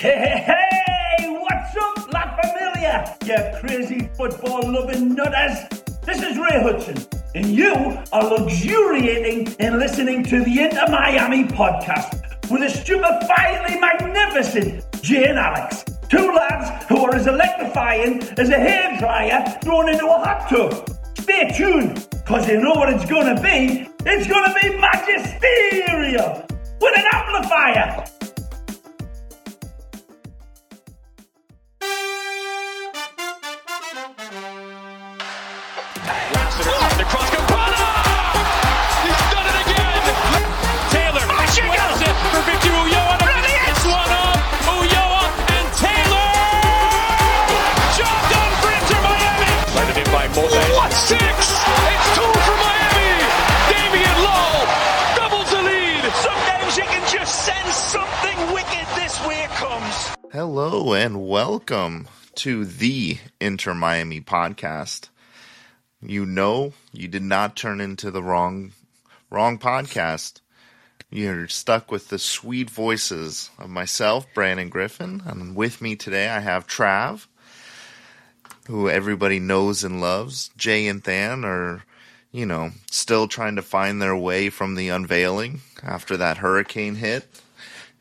Hey, what's up, La Familia? You crazy football loving nutters. This is Ray Hudson, and you are luxuriating in listening to the Inter Miami podcast with the stupefyingly magnificent Jay and Alex. Two lads who are as electrifying as a hairdryer thrown into a hot tub. Stay tuned, because you know what it's gonna be. It's gonna be magisterial with an amplifier. Hello and welcome to the Inter Miami podcast. You know you did not turn into the wrong wrong podcast. You're stuck with the sweet voices of myself, Brandon Griffin, and with me today I have Trav, who everybody knows and loves. Jay and Than are, you know, still trying to find their way from the unveiling after that hurricane hit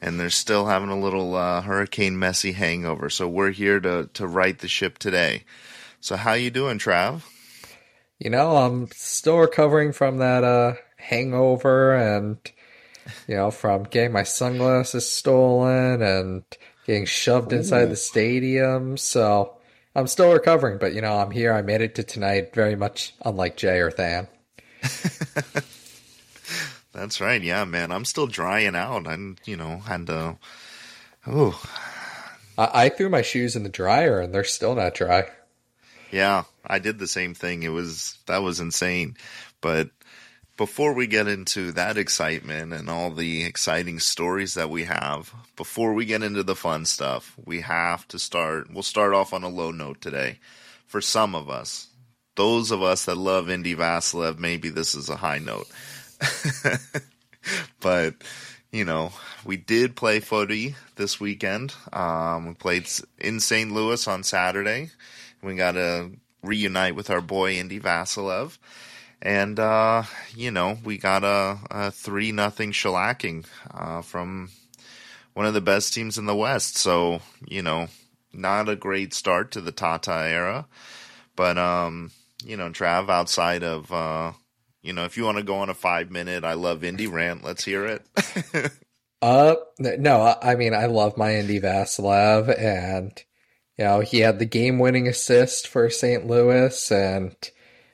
and they're still having a little uh, hurricane Messi hangover. So we're here to to right the ship today. So how you doing, Trav? You know, I'm still recovering from that uh, hangover and, you know, from getting my sunglasses stolen and getting shoved inside the stadium. So I'm still recovering, but, you know, I'm here. I made it to tonight, very much unlike Jay or Than. That's right. Yeah, man. I'm still drying out. I'm, you know, had to. Oh, I-, I threw my shoes in the dryer and they're still not dry. yeah. I did the same thing. It was that was insane. But before we get into that excitement and all the exciting stories that we have, before we get into the fun stuff, we have to start. We'll start off on a low note today. For some of us, those of us that love Indy Vassilev, maybe this is a high note. but you know, we did play footy this weekend. Um, we played in St. Louis on Saturday. We got to reunite with our boy Indy Vassilev, and uh, you know, we got a, a three nothing shellacking uh, from one of the best teams in the West. So you know, not a great start to the Tata era, but um, you know, Trav, outside of uh, you know, if you want to go on a five minute, I love Indy rant. Let's hear it. Uh, no, I mean, I love my Indy Vassilev, and you know, he had the game-winning assist for St. Louis, and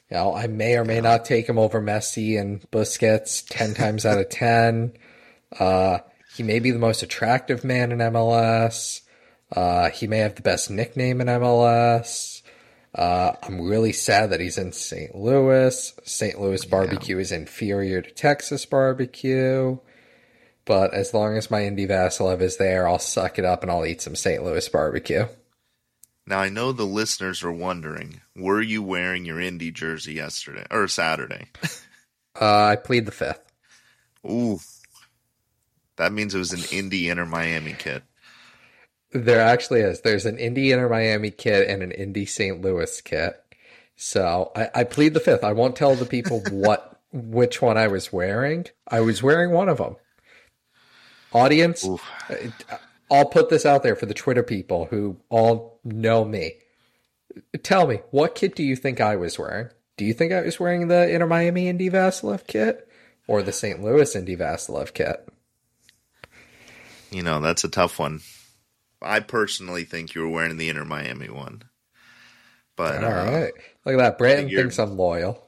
you know, I may or may not take him over Messi and Busquets ten times out of ten. Uh, he may be the most attractive man in MLS. Uh, he may have the best nickname in MLS. Uh, I'm really sad that he's in St. Louis. St. Louis barbecue is inferior to Texas barbecue. But as long as my Indy Vassilev is there, I'll suck it up and I'll eat some St. Louis barbecue. now I know the listeners are wondering, were you wearing your Indy jersey yesterday or Saturday? Uh, I plead the fifth. Ooh, that means it was an Indy Inter Miami kit. There actually is. There's an Indiana Miami kit and an Indy St. Louis kit. So I, I plead the fifth. I won't tell the people what which one I was wearing. I was wearing one of them. Audience, Oof. Uh, I'll put this out there for the Twitter people who all know me. Tell me, what kit do you think I was wearing? Do you think I was wearing the Inter Miami Indy Vassilev kit or the St. Louis Indy Vassilev kit? You know, that's a tough one. I personally think you were wearing the Inter Miami one. But All uh, right. Look at that. Brandon thinks I'm loyal.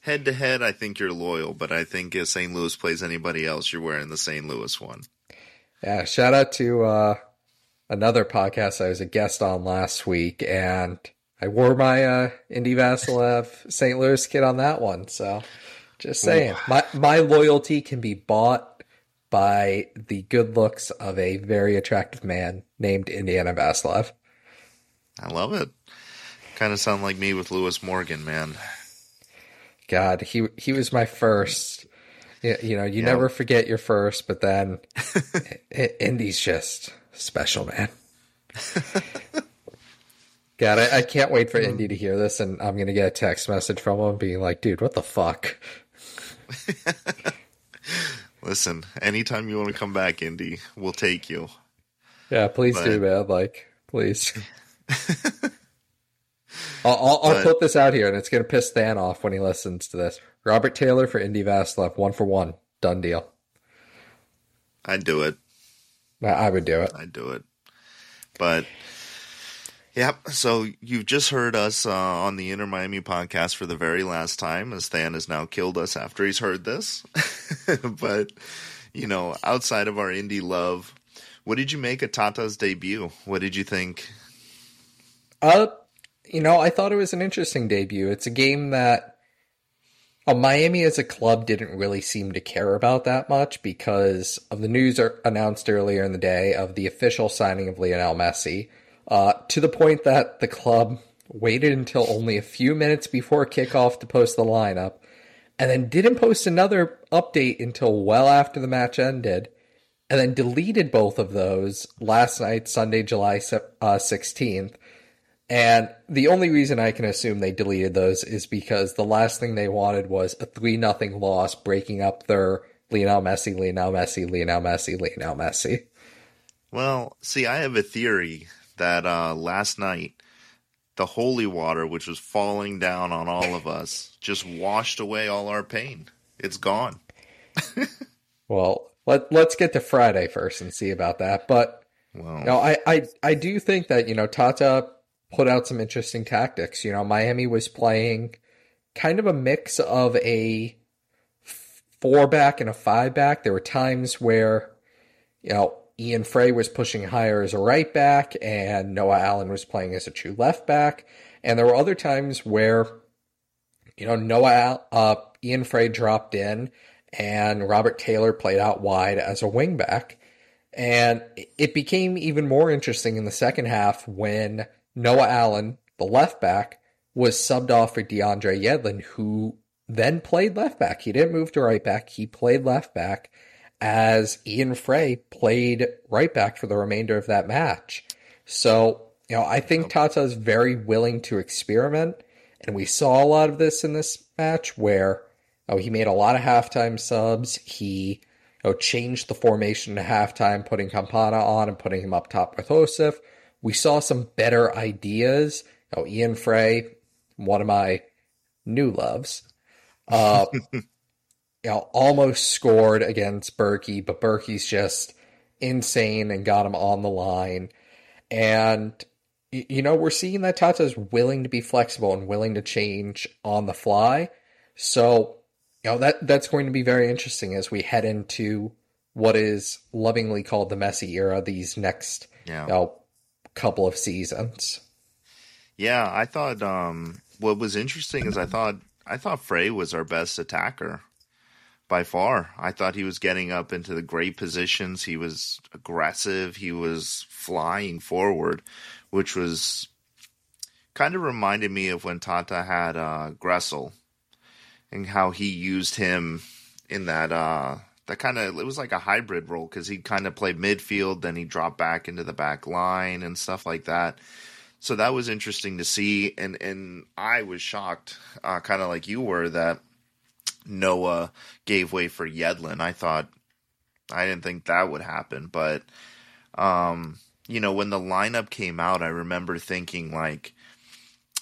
head to head, I think you're loyal. But I think if St. Louis plays anybody else, you're wearing the St. Louis one. Yeah, shout out to uh, another podcast I was a guest on last week, and I wore my uh, Indy Vassilev St. Louis kit on that one. So, just saying, my my loyalty can be bought by the good looks of a very attractive man named Indiana Vassilev. I love it. Kind of sound like me with Lewis Morgan, man. God, he he was my first. You, you know, you Yeah. never forget your first, but then Indy's just special man. God, I, I can't wait for Indy to hear this, and I'm gonna get a text message from him being like, "Dude, what the fuck." Listen, anytime you want to come back, Indy, we'll take you. Yeah, please But- do, man. Like, please. I'll, I'll, I'll put this out here, and it's gonna piss Than off when he listens to this. Robert Taylor for Indy Vassilev, one for one, done deal. I'd do it. I, I would do it. I'd do it. But yep. So you've just heard us uh, on the Inter Miami podcast for the very last time, as Than has now killed us after he's heard this. but you know, outside of our Indy love, what did you make of Tata's debut? What did you think? Uh, you know, I thought it was an interesting debut. It's a game that uh, Miami as a club didn't really seem to care about that much because of the news are announced earlier in the day of the official signing of Lionel Messi, uh, to the point that the club waited until only a few minutes before kickoff to post the lineup, and then didn't post another update until well after the match ended, and then deleted both of those last night, Sunday, July uh, 16th. And the only reason I can assume they deleted those is because the last thing they wanted was a 3 nothing loss breaking up their Lionel Messi, Lionel Messi, Lionel Messi, Lionel Messi. Well, see, I have a theory that uh, last night the holy water, which was falling down on all of us, just washed away all our pain. It's gone. Well, let, let's get to Friday first and see about that. But Well, no, I, I, I do think that, you know, Tata put out some interesting tactics. You know, Miami was playing kind of a mix of a four back and a five back. There were times where, you know, Ian Frey was pushing higher as a right back and Noah Allen was playing as a true left back. And there were other times where, you know, Noah, uh, Ian Frey dropped in and Robert Taylor played out wide as a wingback. And it became even more interesting in the second half when Noah Allen, the left back, was subbed off for DeAndre Yedlin, who then played left back. He didn't move to right back. He played left back as Ian Frey played right back for the remainder of that match. So, you know, I think Tata is very willing to experiment. And we saw a lot of this in this match where oh, he made a lot of halftime subs. He you know, changed the formation to halftime, putting Campana on and putting him up top with Josef. We saw some better ideas. You know, Ian Frey, one of my new loves, uh, you know, almost scored against Bürki, but Bürki's just insane and got him on the line. And you know, we're seeing that Tata's willing to be flexible and willing to change on the fly. So, you know, that that's going to be very interesting as we head into what is lovingly called the Messi era these next yeah. you know, couple of seasons. Yeah, I thought um, what was interesting is I thought I thought Frey was our best attacker by far. I thought he was getting up into the great positions. He was aggressive. He was flying forward, which was kind of reminded me of when Tata had uh, Gressel and how he used him in that uh, that kind of it was like a hybrid role because he kind of played midfield, then he dropped back into the back line and stuff like that. So that was interesting to see, and and I was shocked, uh, kind of like you were, that Noah gave way for Yedlin. I thought I didn't think that would happen, but um, you know, when the lineup came out, I remember thinking like,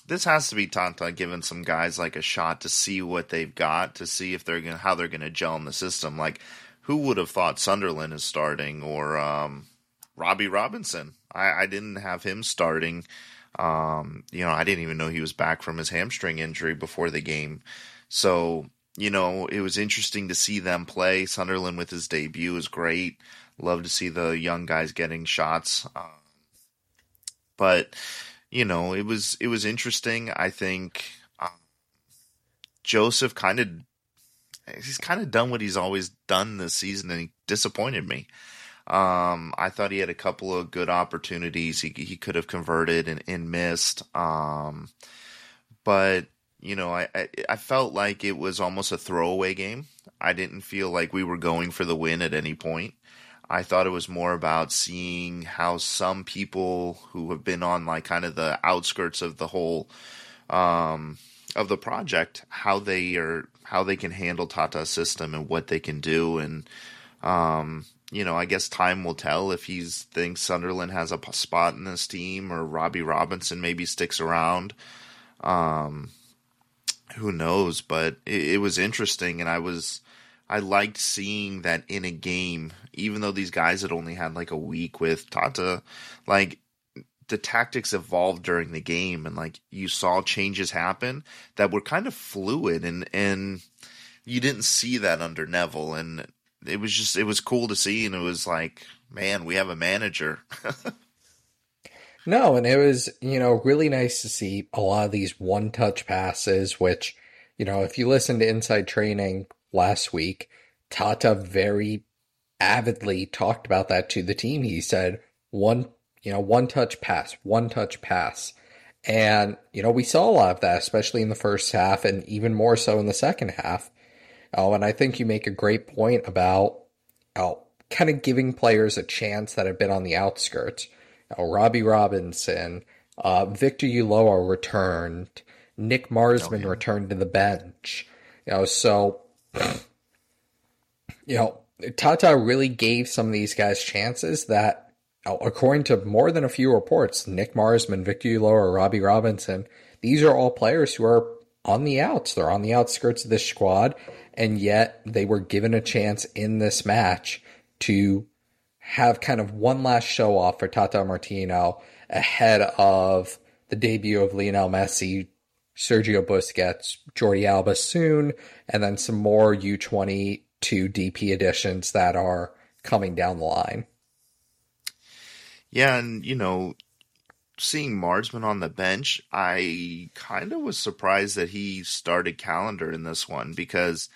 this has to be Tata giving some guys like a shot to see what they've got, to see if they're gonna how they're gonna gel in the system. Like, who would have thought Sunderland is starting or um, Robbie Robinson? I, I didn't have him starting. Um, you know, I didn't even know he was back from his hamstring injury before the game. So, you know, it was interesting to see them play. Sunderland with his debut is great. Love to see the young guys getting shots. Um, but you know, it was it was interesting. I think um, Josef kind of he's kind of done what he's always done this season, and he disappointed me. Um, I thought he had a couple of good opportunities he he could have converted and, and missed. Um, but you know, I, I I felt like it was almost a throwaway game. I didn't feel like we were going for the win at any point. I thought it was more about seeing how some people who have been on like kind of the outskirts of the whole um, of the project, how they are, how they can handle Tata's system and what they can do, and um, you know, I guess time will tell if he thinks Sunderland has a spot in this team or Robbie Robinson maybe sticks around. Um, who knows? But it, it was interesting, and I was I liked seeing that in a game, even though these guys had only had like a week with Tata, like the tactics evolved during the game and like you saw changes happen that were kind of fluid and and you didn't see that under Neville and it was just it was cool to see and it was like man we have a manager. No and it was you know really nice to see a lot of these one touch passes which you know if you listen to inside training last week, Tata very avidly talked about that to the team. He said, one, you know, one touch pass, one touch pass. And, you know, we saw a lot of that, especially in the first half and even more so in the second half. Oh, and I think you make a great point about uh, oh, kind of giving players a chance that have been on the outskirts. Oh, Robbie Robinson, uh, Victor Ulloa returned, Nick Marsman oh, yeah. returned to the bench. You know, so you know, Tata really gave some of these guys chances that, according to more than a few reports, Nick Marsman, Victor Ulloa, Robbie Robinson, these are all players who are on the outs. They're on the outskirts of this squad, and yet they were given a chance in this match to have kind of one last show off for Tata Martino ahead of the debut of Lionel Messi, Sergio Busquets, Jordi Alba soon, and then some more U22 DP additions that are coming down the line. Yeah, and you know, seeing Marsman on the bench, I kind of was surprised that he started Callender in this one because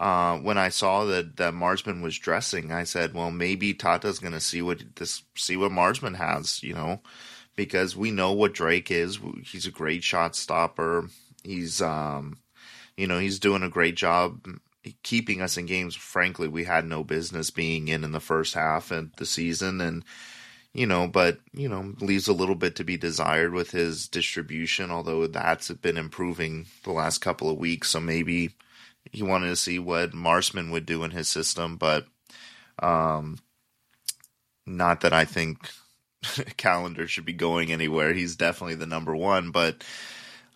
uh, when I saw that that Marsman was dressing, I said, "Well, maybe Tata's going to see what this see what Marsman has," you know because we know what Drake is. He's a great shot stopper. He's um, you know, he's doing a great job keeping us in games. Frankly, we had no business being in in the first half of the season, and you know, but you know, leaves a little bit to be desired with his distribution. Although that's been improving the last couple of weeks, so maybe he wanted to see what Marsman would do in his system, but um, not that I think Callender should be going anywhere. He's definitely the number one, but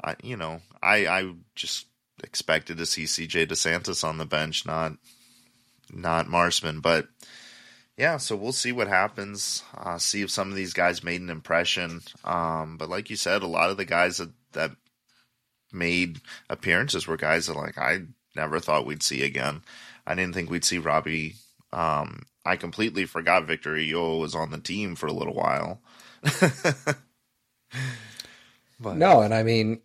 I, you know, I I just expected to see CJ Dos Santos on the bench, not not Marsman, but yeah, so we'll see what happens. Uh, see if some of these guys made an impression. Um, but like you said, a lot of the guys that, that made appearances were guys that like I never thought we'd see again. I didn't think we'd see Robbie um, I completely forgot Victor Yo was on the team for a little while. but. No, and I mean,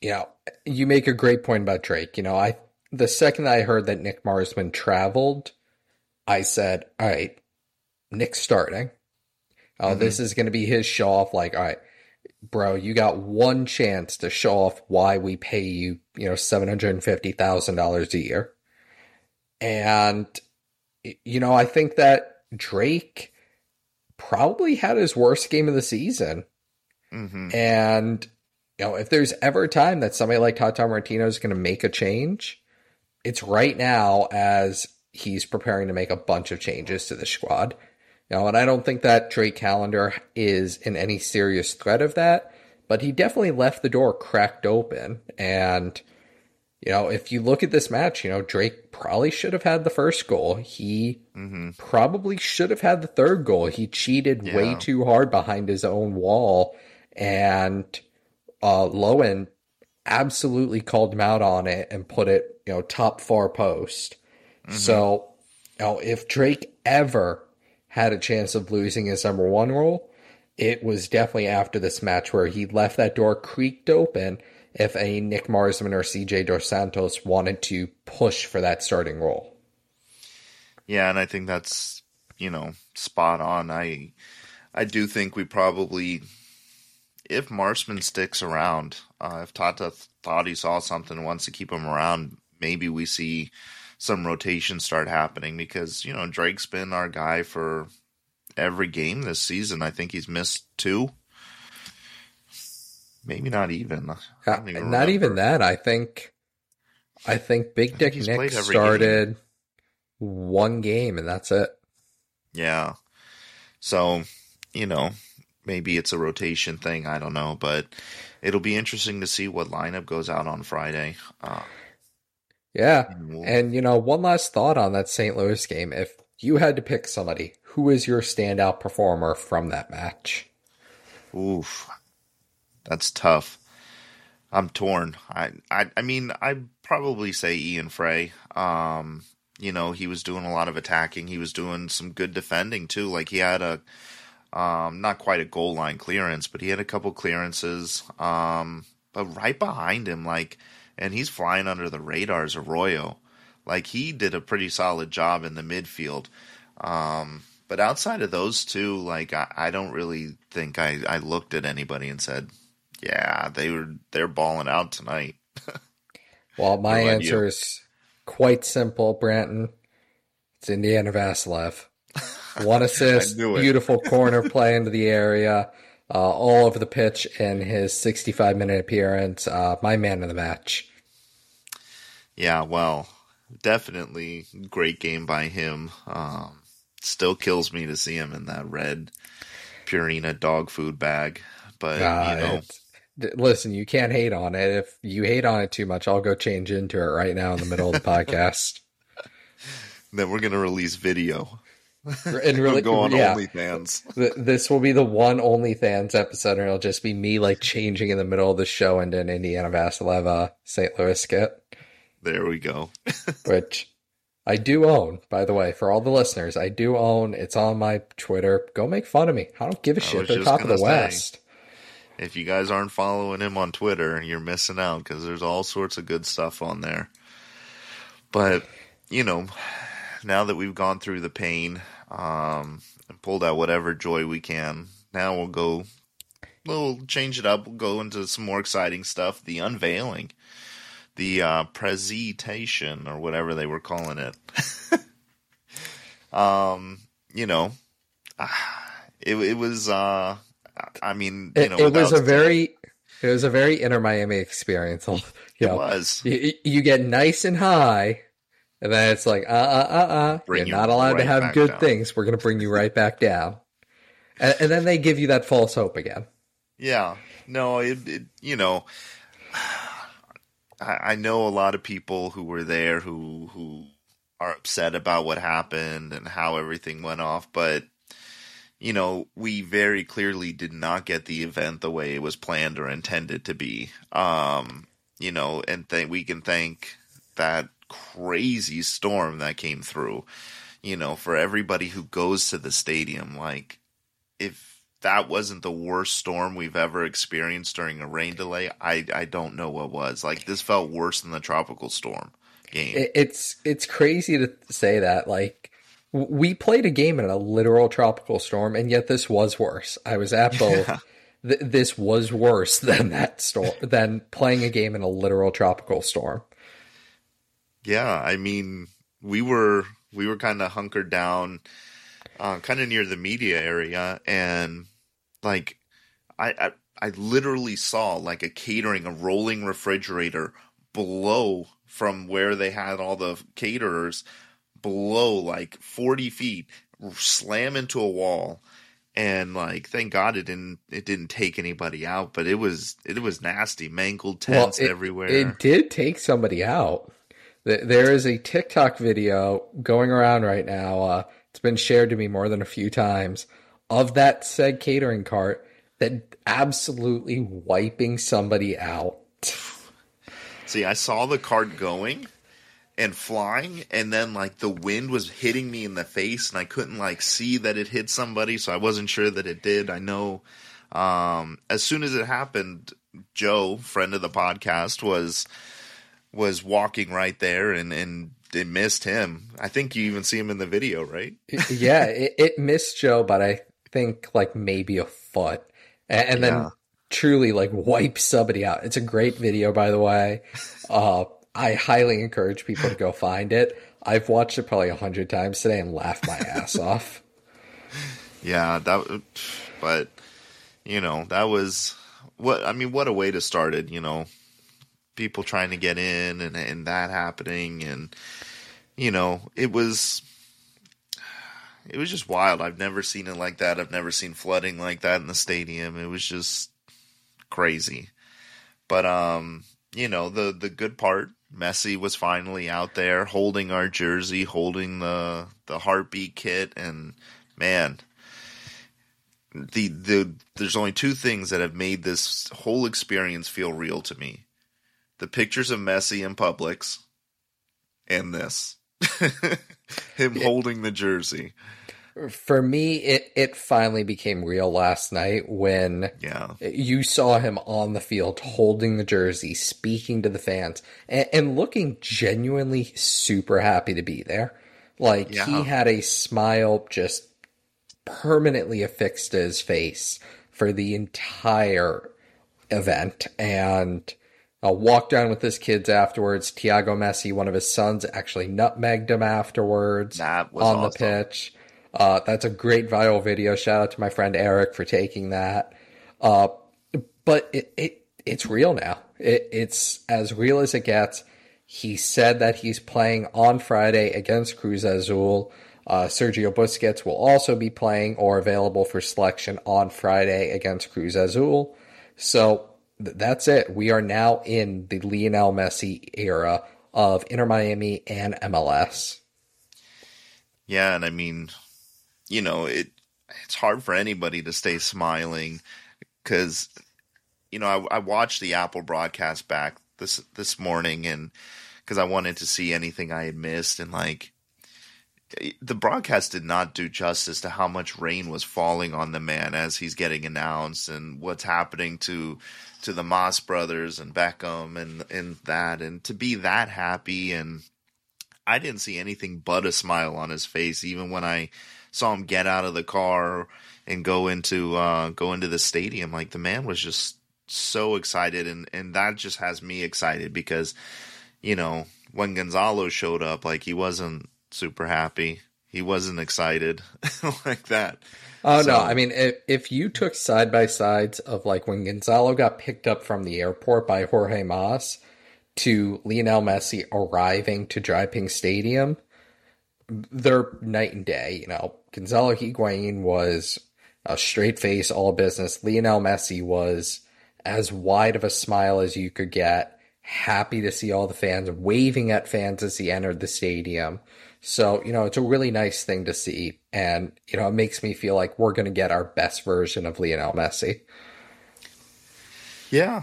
you know, you make a great point about Drake. You know, I the second I heard that Nick Marsman traveled, I said, "All right, Nick's starting. Oh, mm-hmm. this is going to be his show off. Like, all right, bro, you got one chance to show off why we pay you, you know, seven hundred and fifty thousand dollars a year." And you know, I think that Drake probably had his worst game of the season. Mm-hmm. And, you know, if there's ever a time that somebody like Tata Martino is going to make a change, it's right now as he's preparing to make a bunch of changes to the squad. You know, and I don't think that Drake Callender is in any serious threat of that, but he definitely left the door cracked open. And, you know, if you look at this match, you know, Drake probably should have had the first goal. He mm-hmm. probably should have had the third goal. He cheated yeah. way too hard behind his own wall. And uh, Löwen absolutely called him out on it and put it, you know, top far post. Mm-hmm. So, you know, if Drake ever had a chance of losing his number one role, it was definitely after this match where he left that door creaked open if a Nick Marsman or CJ Dos Santos wanted to push for that starting role. Yeah, and I think that's you know spot on. I I do think we probably if Marsman sticks around, uh, if Tata thought he saw something and wants to keep him around, maybe we see some rotation start happening because you know Drake's been our guy for every game this season. I think he's missed two, maybe not even. Uh, don't even even that. I think, I think Big I think Dick he's Nick started one game and that's it. Yeah. So, you know, maybe it's a rotation thing. I don't know, but it'll be interesting to see what lineup goes out on Friday. Uh, Yeah. and we'll- And you know, one last thought on that St. Louis game. If you had to pick somebody, who is your standout performer from that match? Oof, that's tough. I'm torn. I, I, I mean, I'd probably say Ian Frey. Um, you know, he was doing a lot of attacking. He was doing some good defending too. Like he had a, um, not quite a goal line clearance, but he had a couple clearances. Um, but right behind him, like, and he's flying under the radars. Arroyo, like he did a pretty solid job in the midfield. Um, but outside of those two, like I, I don't really think I, I looked at anybody and said, "Yeah, they were they're balling out tonight." Well, my answer you? is quite simple, Branton. It's Indiana Vassilev. One assist, beautiful corner play into the area, uh, all over the pitch in his 65 minute appearance. Uh, my man of the match. Yeah, well, definitely great game by him. Um, still kills me to see him in that red Purina dog food bag, but Uh, you know, listen, you can't hate on it. If you hate on it too much, I'll go change into it right now in the middle of the podcast. then we're gonna release video. And really, go on yeah, OnlyFans. this will be the one OnlyFans episode, and it'll just be me like changing in the middle of the show into an Indiana Vassilev uh, St. Louis skit, There we go. which I do own, by the way, for all the listeners. I do own. It's on my Twitter. Go make fun of me. I don't give a I shit. They're top of the say. West. If you guys aren't following him on Twitter, you're missing out because there's all sorts of good stuff on there. But, you know, now that we've gone through the pain um, and pulled out whatever joy we can, now we'll go, we'll change it up. We'll go into some more exciting stuff. The unveiling, the uh, presentation, or whatever they were calling it. um, you know, it, it was, uh, I mean, you It, know, it was a very, it was a very Inter Miami experience. You It was. you, you get nice and high, and then it's like, uh, uh, uh, uh, Bring you're not allowed to have good down. things. We're going to bring you right back down. And, and then they give you that false hope again. Yeah. No, it, it you know, I, I know a lot of people who were there who who are upset about what happened and how everything went off, but you know, we very clearly did not get the event the way it was planned or intended to be. Um, you know, and th- we can thank that crazy storm that came through. You know, for everybody who goes to the stadium, like if that wasn't the worst storm we've ever experienced during a rain delay, I I don't know what was. Like this felt worse than the tropical storm game. It's it's crazy to say that. Like we played a game in a literal tropical storm, and yet this was worse. I was at both. Th- this was worse than that storm than playing a game in a literal tropical storm. Yeah, I mean, we were we were kind of hunkered down, uh, kind of near the media area, and like, I, I I literally saw like a catering, a rolling refrigerator blow from where they had all the caterers, blow like forty feet, slam into a wall, and like, thank God it didn't it didn't take anybody out, but it was it was nasty, mangled tents it, everywhere. It did take somebody out. Th- There is a TikTok video going around right now. Uh, it's been shared to me more than a few times of that said catering cart that absolutely wiping somebody out. See, I saw the cart going and flying, and then like the wind was hitting me in the face, and I couldn't like see that it hit somebody, so I wasn't sure that it did. I know um, as soon as it happened, Joe, friend of the podcast, was was walking right there, and and it missed him. I think you even see him in the video, right? yeah, it, it missed Joe, but I think like maybe a foot, and, and then Yeah. truly like wipe somebody out. It's a great video, by the way. Uh, I highly encourage people to go find it. I've watched it probably a hundred times today and laughed my ass off. Yeah, that. But you know, that was what I mean. What a way to start it. You know, people trying to get in and and that happening, and you know, it was. It was just wild. I've never seen it like that. I've never seen flooding like that in the stadium. It was just crazy. But um, you know, the the good part, Messi was finally out there holding our jersey, holding the the heartbeat kit and man, the the there's only two things that have made this whole experience feel real to me. The pictures of Messi in Publix and this. Him holding the jersey. For me, it it finally became real last night when Yeah. you saw him on the field holding the jersey, speaking to the fans, and, and looking genuinely super happy to be there. Like Yeah. he had a smile just permanently affixed to his face for the entire event. And I walked down with his kids afterwards. Thiago Messi, one of his sons, actually nutmegged him afterwards That was on awesome. the pitch. Uh, that's a great viral video. Shout out to my friend Eric for taking that. Uh, but it, it it's real now. It, it's as real as it gets. He said that he's playing on Friday against Cruz Azul. Uh, Sergio Busquets will also be playing or available for selection on Friday against Cruz Azul. So that's it. We are now in the Lionel Messi era of Inter Miami and MLS. Yeah, and I mean, you know, it it's hard for anybody to stay smiling because you know I, I watched the Apple broadcast back this this morning and because I wanted to see anything I had missed and like the broadcast did not do justice to how much rain was falling on the man as he's getting announced and what's happening to to the Mas brothers and Beckham and and that and to be that happy and I didn't see anything but a smile on his face, even when I saw him get out of the car and go into uh, go into the stadium. Like the man was just so excited, and and that just has me excited because you know when Gonzalo showed up, like he wasn't super happy, he wasn't excited like that. Oh So- no! I mean, if if you took side by sides of like when Gonzalo got picked up from the airport by Jorge Mas to Lionel Messi arriving to DRV PNK Stadium, they're night and day. You know, Gonzalo Higuain was a straight face, all business. Lionel Messi was as wide of a smile as you could get, happy to see all the fans, waving at fans as he entered the stadium. So, you know, it's a really nice thing to see. And, you know, it makes me feel like we're going to get our best version of Lionel Messi. Yeah.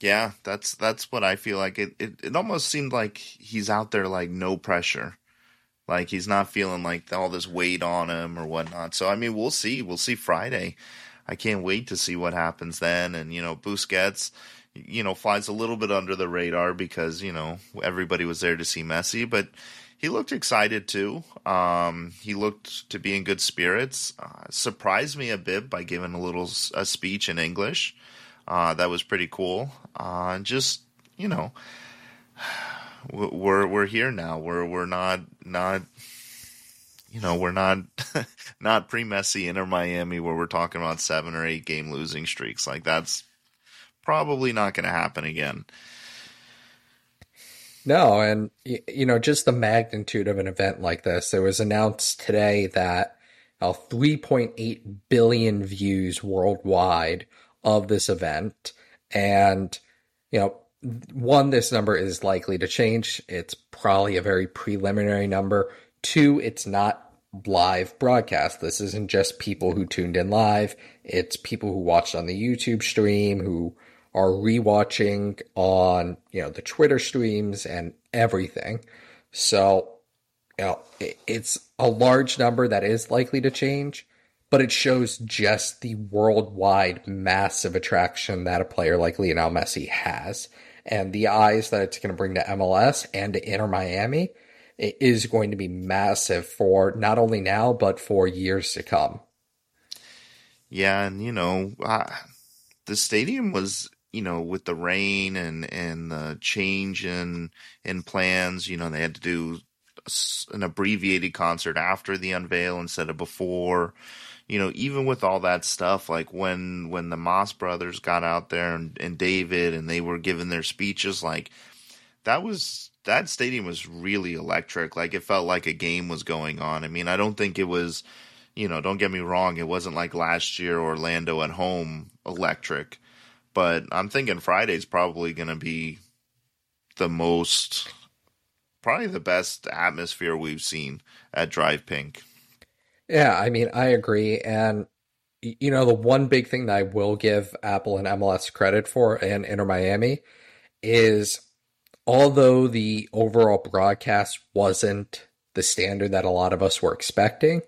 Yeah, that's that's what I feel like. It, it it almost seemed like he's out there like no pressure. Like he's not feeling like all this weight on him or whatnot. So I mean we'll see. We'll see Friday. I can't wait to see what happens then. And you know, Busquets, you know, flies a little bit under the radar because, you know, everybody was there to see Messi, but he looked excited too. Um, he looked to be in good spirits. Uh, surprised me a bit by giving a little a speech in English. Uh, that was pretty cool. Uh, just you know, we're we're here now. We're we're not not you know we're not not pre Messi Inter Miami where we're talking about seven or eight game losing streaks. Like that's probably not going to happen again. No, and you know, just the magnitude of an event like this. It was announced today that uh, 3.8 billion views worldwide of this event, and you know, one, this number is likely to change. It's probably a very preliminary number. Two, it's not live broadcast. This isn't just people who tuned in live. It's people who watched on the YouTube stream, who are rewatching on, you know, the Twitter streams and everything. So, you know, it, it's a large number that is likely to change, but it shows just the worldwide massive attraction that a player like Lionel Messi has and the eyes that it's going to bring to MLS and to Inter Miami it is going to be massive for not only now, but for years to come. Yeah, and you know, uh, the stadium was, you know, with the rain and and the change in in plans. You know, they had to do an abbreviated concert after the unveil instead of before. You know, even with all that stuff, like when when the Mas brothers got out there and, and David and they were giving their speeches, like that was that stadium was really electric. Like it felt like a game was going on. I mean, I don't think it was, you know, don't get me wrong, it wasn't like last year Orlando at home electric, but I'm thinking Friday's probably going to be the most probably the best atmosphere we've seen at DRV PNK. Yeah, I mean, I agree. And, you know, the one big thing that I will give Apple and MLS credit for and Inter Miami is although the overall broadcast wasn't the standard that a lot of us were expecting,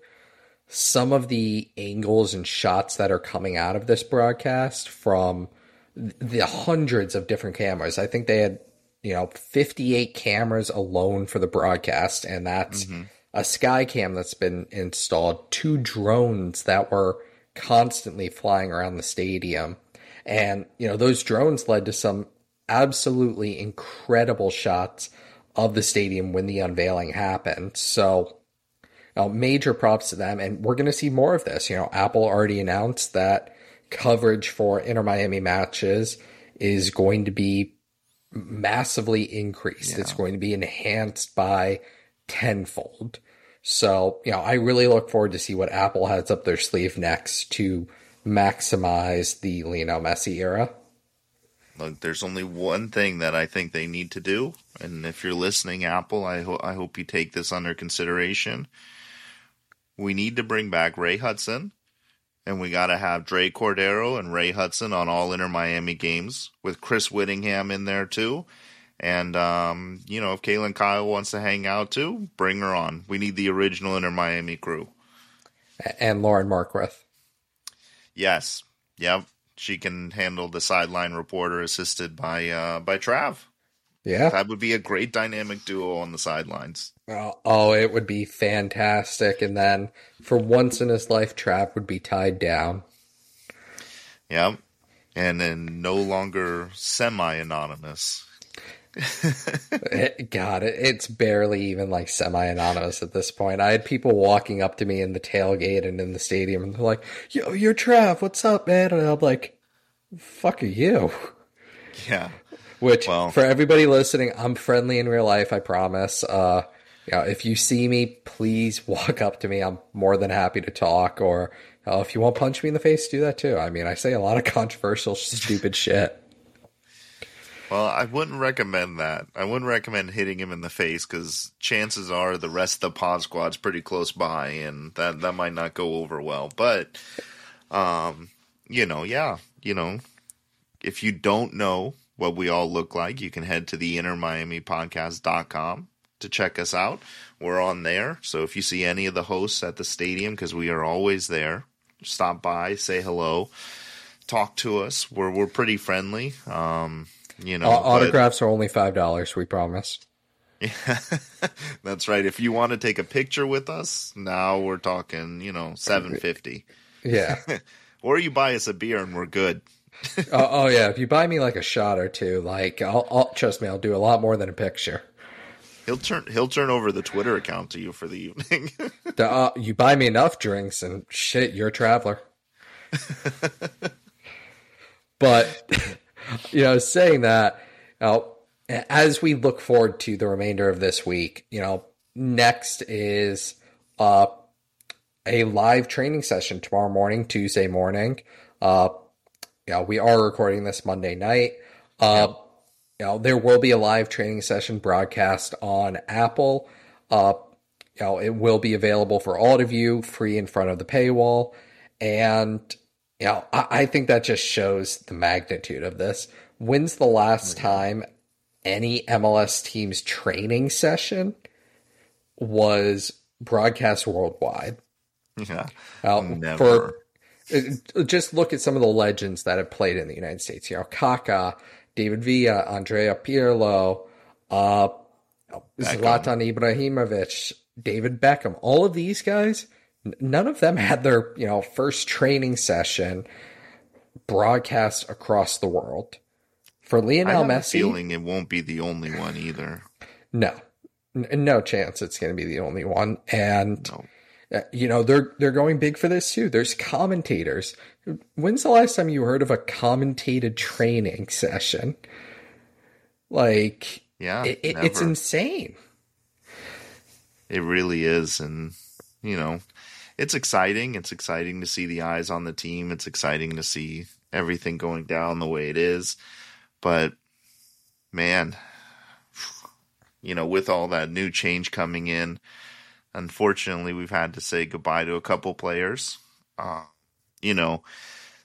some of the angles and shots that are coming out of this broadcast from the hundreds of different cameras, I think they had, you know, 58 cameras alone for the broadcast, and that's mm-hmm. a Skycam that's been installed, two drones that were constantly flying around the stadium. And, you know, those drones led to some absolutely incredible shots of the stadium when the unveiling happened. So, you know, major props to them. And we're going to see more of this. You know, Apple already announced that coverage for Inter Miami matches is going to be massively increased. It's going to be enhanced by tenfold. So, you know, I really look forward to see what Apple has up their sleeve next to maximize the Lionel Messi era. Look, there's only one thing that I think they need to do, and if you're listening, Apple, I, ho- I hope you take this under consideration. We need to bring back Ray Hudson, and we got to have Dre Cordero and Ray Hudson on all Inter Miami games with Chris Whittingham in there too. And um, you know, if Kaylyn Kyle wants to hang out too, bring her on. We need the original Inter Miami crew. And Lauren Markwith. Yes, yep, she can handle the sideline reporter assisted by uh, by Trav. Yeah. That would be a great dynamic duo on the sidelines. Oh, oh, it would be fantastic. And then for once in his life, Trav would be tied down. Yep. And then no longer semi anonymous. It- God, it, it's barely even like semi anonymous at this point. I had people walking up to me in the tailgate and in the stadium, and they're like, "Yo, you're Trav. What's up, man?" And I'm like, "Fuck are you?" Yeah. Which, for everybody listening, I'm friendly in real life. I promise. Uh, you know, if you see me, please walk up to me. I'm more than happy to talk. Or uh, if you want to punch me in the face, do that too. I mean, I say a lot of controversial, stupid shit. Well, I wouldn't recommend that. I wouldn't recommend hitting him in the face because chances are the rest of the pod squad's pretty close by, and that that might not go over well. But, um, you know, yeah, you know, if you don't know what we all look like, you can head to the intermiamipodcast.com to check us out. We're on there. So if you see any of the hosts at the stadium, because we are always there, stop by, say hello, talk to us. We're we're pretty friendly. Um, you know, Au- but- autographs are only five dollars. We promise. Yeah, That's right. If you want to take a picture with us, now we're talking, you know, seven fifty. Yeah. Or you buy us a beer and we're good. oh, oh yeah. If you buy me like a shot or two, like I'll, I'll trust me, I'll do a lot more than a picture. He'll turn he'll turn over the Twitter account to you for the evening. The- uh, you buy me enough drinks and shit, you're a traveler. but you know, saying that, you know, as we look forward to the remainder of this week, you know, next is uh, a live training session tomorrow morning, Tuesday morning. Uh, you know, we are recording this Monday night. Uh, you know, there will be a live training session broadcast on Apple. Uh, you know, it will be available for all of you, free in front of the paywall. And, you know, I, I think that just shows the magnitude of this. When's the last time any MLS team's training session was broadcast worldwide? yeah. Never. For uh, just look at some of the legends that have played in the United States. You know, Kaká, David Villa, Andrea Pirlo, uh, Zlatan Ibrahimovic, David Beckham. All of these guys, none of them had their you know first training session broadcast across the world. For I Lionel Messi, feeling it won't be the only one either. no, no chance it's going to be the only one. And No. Uh, you know they're they're going big for this too. There's commentators. When's the last time you heard of a commentated training session? Like Yeah, it, it, it's insane. It really is. And, you know, it's exciting. It's exciting to see the eyes on the team. It's exciting to see everything going down the way it is. But, man, you know, with all that new change coming in, unfortunately, we've had to say goodbye to a couple players. Uh, you know,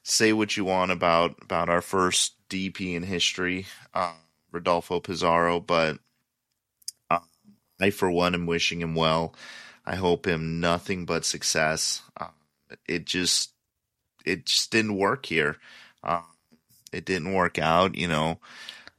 say what you want about about our first DP in history, uh, Rodolfo Pizarro, but I, for one, am wishing him well. I hope him nothing but success. Uh, it just, it just didn't work here. Uh, it didn't work out. You know,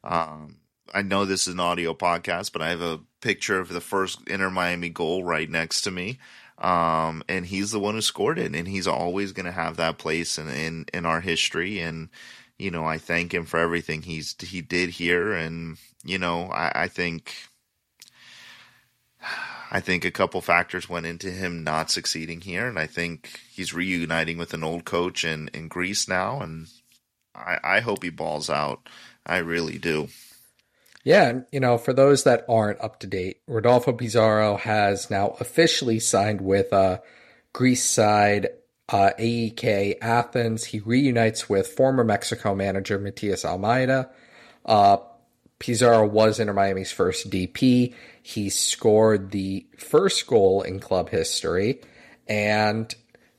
um, I know this is an audio podcast, but I have a picture of the first Inter Miami goal right next to me. Um, and he's the one who scored it, and he's always going to have that place in, in in our history. And you know, I thank him for everything he's he did here, and you know, I, I think I think a couple factors went into him not succeeding here, and I think he's reuniting with an old coach in, in Greece now, and I, I hope he balls out. I really do. Yeah, you know, for those that aren't up to date, Rodolfo Pizarro has now officially signed with uh, Greece side uh, AEK Athens. He reunites with former Mexico manager Matias Almeyda. Uh, Pizarro was Inter Miami's first DP. He scored the first goal in club history, and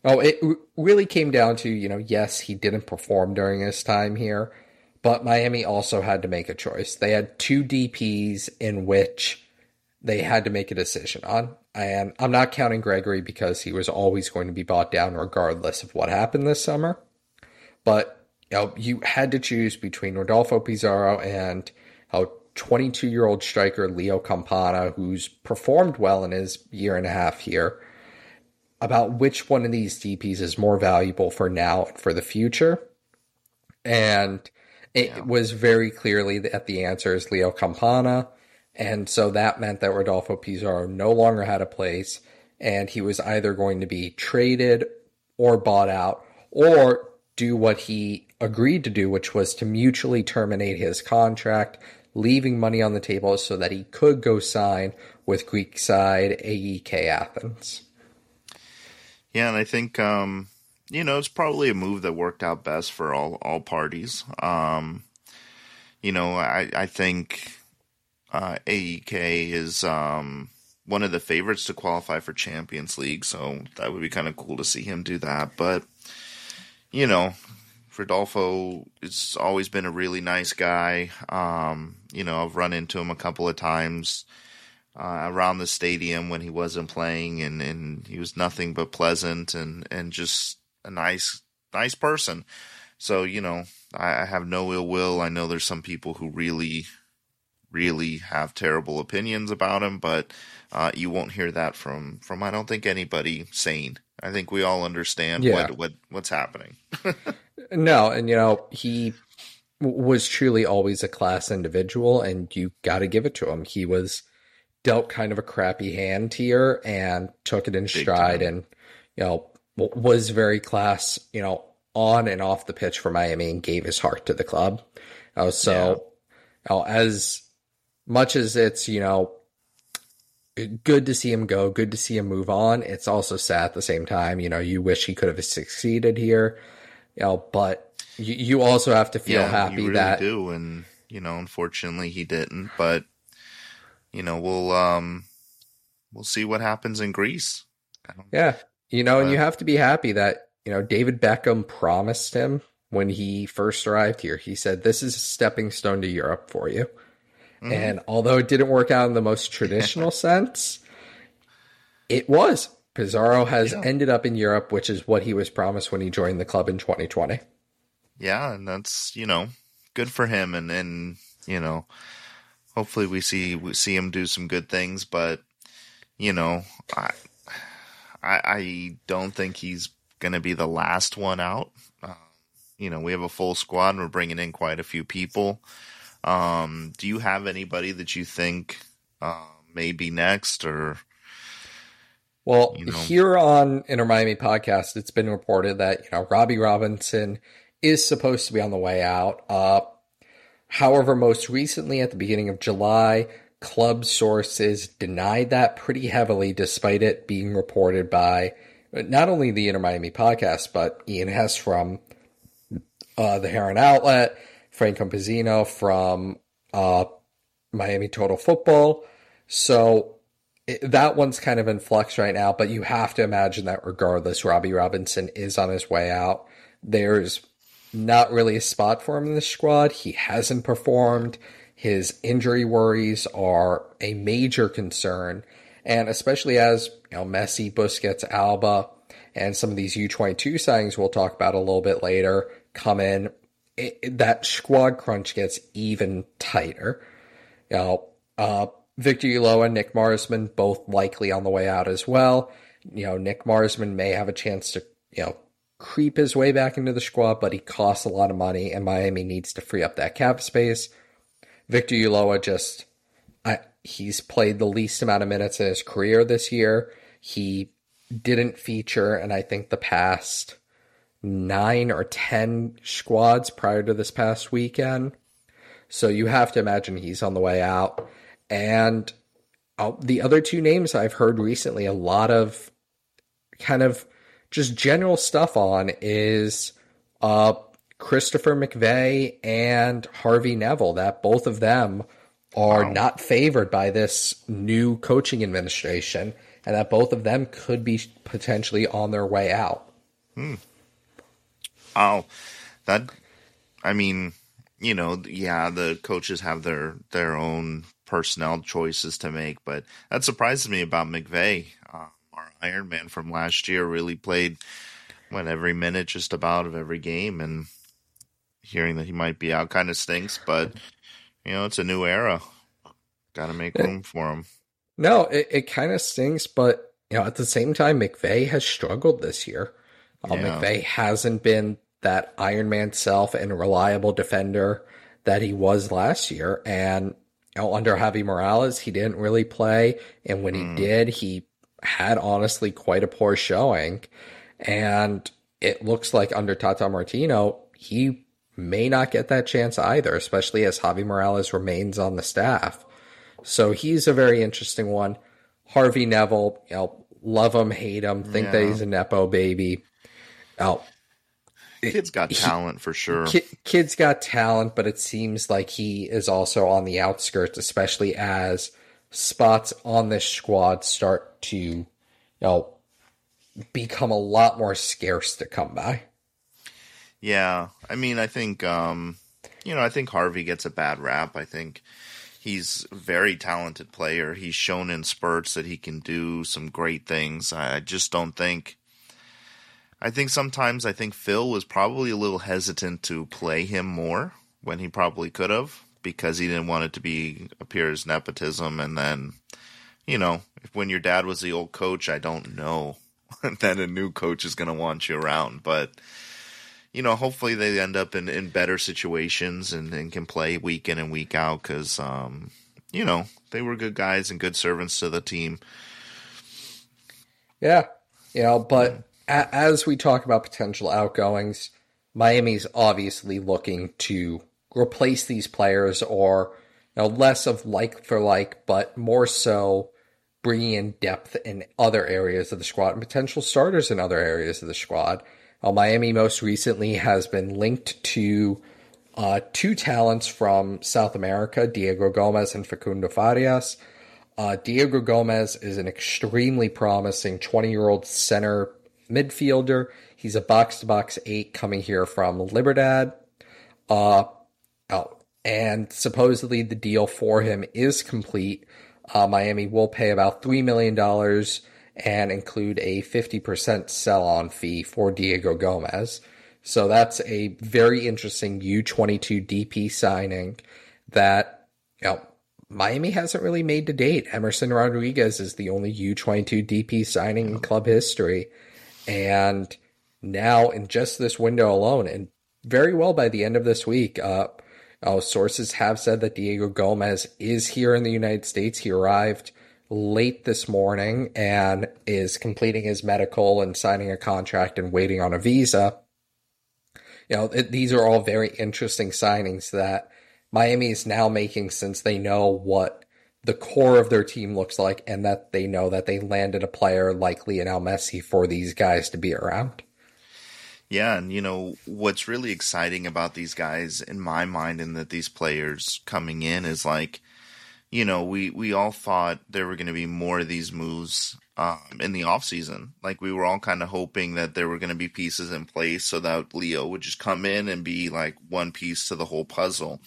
oh, it really came down to you know, yes, he didn't perform during his time here, but Miami also had to make a choice. They had two DPs in which they had to make a decision on. And I'm not counting Gregore because he was always going to be bought down regardless of what happened this summer. But you know, you had to choose between Rodolfo Pizarro and a 22 year old striker Leo Campana, who's performed well in his year and a half here, about which one of these DPs is more valuable for now and for the future. And it was very clearly that the answer is Leo Campana. And so that meant that Rodolfo Pizarro no longer had a place, and he was either going to be traded or bought out, or do what he agreed to do, which was to mutually terminate his contract, leaving money on the table so that he could go sign with Greek side AEK Athens. Yeah, and I think um, you know it's probably a move that worked out best for all all parties. Um, you know, I I think uh, AEK is um, one of the favorites to qualify for Champions League, so that would be kind of cool to see him do that. But you know, Rodolfo has always been a really nice guy. Um, you know, I've run into him a couple of times uh, around the stadium when he wasn't playing, and, and he was nothing but pleasant and, and just a nice nice person. So you know, I, I have no ill will. I know there's some people who really, really have terrible opinions about him, but uh, you won't hear that from from I don't think anybody sane. I think we all understand Yeah. what what what's happening. No, and you know, he w- was truly always a class individual, and you got to give it to him. He was dealt kind of a crappy hand here and took it in stride, time. and you know, was very class, you know, on and off the pitch for Miami, and gave his heart to the club. Uh, so, you know, as much as it's you know good to see him go, good to see him move on. It's also sad at the same time. You know, you wish he could have succeeded here. You know, but you, you also have to feel happy you really that do, and you know, unfortunately, he didn't. But you know, we'll um, we'll see what happens in Greece. I don't, yeah, you know, and you have to be happy that you know David Beckham promised him when he first arrived here. He said, "This is a stepping stone to Europe for you." Mm-hmm. And although it didn't work out in the most traditional sense, it was. Pizarro has Yeah. ended up in Europe, which is what he was promised when he joined the club in 2020. yeah, and that's you know, good for him, and and you know, hopefully we see we see him do some good things. But you know, I I, I don't think he's gonna be the last one out. Uh, you know, we have a full squad, and we're bringing in quite a few people. Um, do you have anybody that you think uh, may be next, or Well, you know. here on Inter Miami podcast, it's been reported that you know Robbie Robinson is supposed to be on the way out. Uh, however, most recently at the beginning of July, club sources denied that pretty heavily, despite it being reported by not only the Inter Miami podcast but Ian Hess from uh, the Heron Outlet, Frank Campesino from uh, Miami Total Football. So it, that one's kind of in flux right now, but you have to imagine that regardless, Robbie Robinson is on his way out. There's not really a spot for him in the squad. He hasn't performed. His injury worries are a major concern. And especially as you know, Messi, Busquets, Alba, and some of these U22 signings we'll talk about a little bit later come in, it, that squad crunch gets even tighter. You know, uh, Victor Ulloa, Nick Marsman, both likely on the way out as well. You know, Nick Marsman may have a chance to, you know, creep his way back into the squad, but he costs a lot of money, and Miami needs to free up that cap space. Victor Ulloa just, I, he's played the least amount of minutes in his career this year. He didn't feature, and I think the past nine or ten squads prior to this past weekend. So you have to imagine he's on the way out. And uh, the other two names I've heard recently a lot of kind of just general stuff on is uh, Christopher McVey and Harvey Neville. That both of them are not favored by this new coaching administration, and that both of them could be potentially on their way out. oh, that I mean, you know, yeah, the coaches have their their own personnel choices to make, but that surprises me about McVey. Uh, our Iron Man from last year really played what every minute, just about of every game, and hearing that he might be out kind of stinks. But you know, it's a new era. Got to make room for him. No, it, it kind of stinks, but you know, at the same time, McVey has struggled this year. Uh, yeah. McVey hasn't been that Iron Man self and reliable defender that he was last year. And you know, under Javi Morales, he didn't really play, and when he mm. did, he had honestly quite a poor showing. And it looks like under Tata Martino, he may not get that chance either, especially as Javi Morales remains on the staff. So he's a very interesting one. Harvey Neville, you know, love him, hate him, think that he's a nepo baby. Oh, Kid's got talent for sure. Ki kid's got talent, but it seems like he is also on the outskirts, especially as spots on this squad start to, you know, become a lot more scarce to come by. Yeah, I mean, I think um, you know, I think Harvey gets a bad rap. I think he's a very talented player. He's shown in spurts that he can do some great things. I just don't think. I think sometimes I think Phil was probably a little hesitant to play him more when he probably could have because he didn't want it to be appear as nepotism. And then, you know, if when your dad was the old coach, I don't know that a new coach is going to want you around, but you know, hopefully they end up in, in better situations and, and can play week in and week out because, um, you know, they were good guys and good servants to the team. Yeah, know, but a- as we talk about potential outgoings, Miami's obviously looking to replace these players or you know less of like for like, but more so bringing in depth in other areas of the squad and potential starters in other areas of the squad. Uh, Miami most recently has been linked to uh, two talents from South America, Diego Gomez and Facundo Farias. Uh, Diego Gomez is an extremely promising 20 year old center midfielder. He's a box to box eight coming here from Libertad. Uh, oh, and supposedly the deal for him is complete. Uh, Miami will pay about $3 million and include a 50% sell on fee for Diego Gomez. So that's a very interesting U22 DP signing that, you know, Miami hasn't really made to date. Emerson Rodriguez is the only U22 DP signing in club history. And now, in just this window alone, and very well by the end of this week, uh, uh, sources have said that Diego Gomez is here in the United States. He arrived late this morning and is completing his medical and signing a contract and waiting on a visa. You know, it, these are all very interesting signings that Miami is now making since they know what the core of their team looks like and that they know that they landed a player like Lionel Messi for these guys to be around. Yeah, and you know what's really exciting about these guys in my mind and that these players coming in is like you know, we we all thought there were going to be more of these moves um, in the off season. Like we were all kind of hoping that there were going to be pieces in place so that Leo would just come in and be like one piece to the whole puzzle.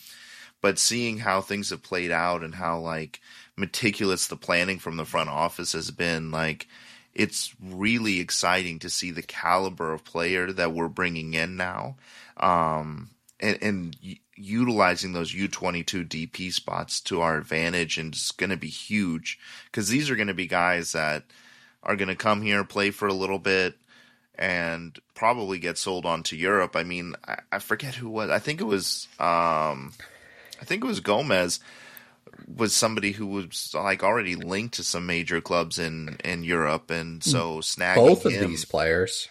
But seeing how things have played out and how like meticulous the planning from the front office has been, like it's really exciting to see the caliber of player that we're bringing in now. Um, and, and utilizing those U22 DP spots to our advantage and it's going to be huge because these are going to be guys that are going to come here, play for a little bit, and probably get sold on to Europe. I mean, I, I forget who was. I think it was. Um, I think it was Gomez was somebody who was like already linked to some major clubs in in Europe, and so snagging Both of him, these players.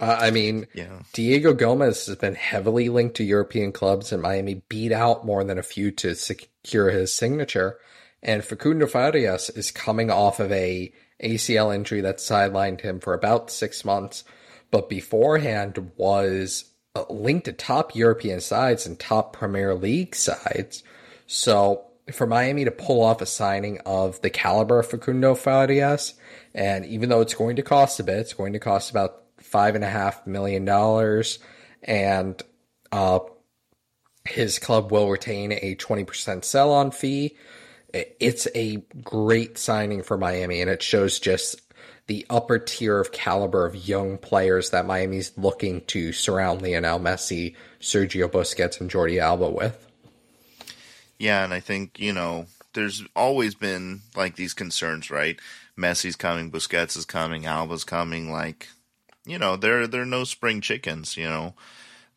Uh, I mean, Yeah. Diego Gomez has been heavily linked to European clubs, and Miami beat out more than a few to secure his signature. And Facundo Farias is coming off of a ACL injury that sidelined him for about six months, but beforehand was uh, linked to top European sides and top Premier League sides. So for Miami to pull off a signing of the caliber of Facundo Farias, and even though it's going to cost a bit, it's going to cost about five and a half million dollars, and uh, his club will retain a twenty percent sell-on fee. It's a great signing for Miami, and it shows just the upper tier of caliber of young players that Miami's looking to surround Lionel Messi, Sergio Busquets, and Jordi Alba with. Yeah, and I think, you know, there's always been like these concerns, right? Messi's coming, Busquets is coming, Alba's coming, like you know, they're they're no spring chickens, you know.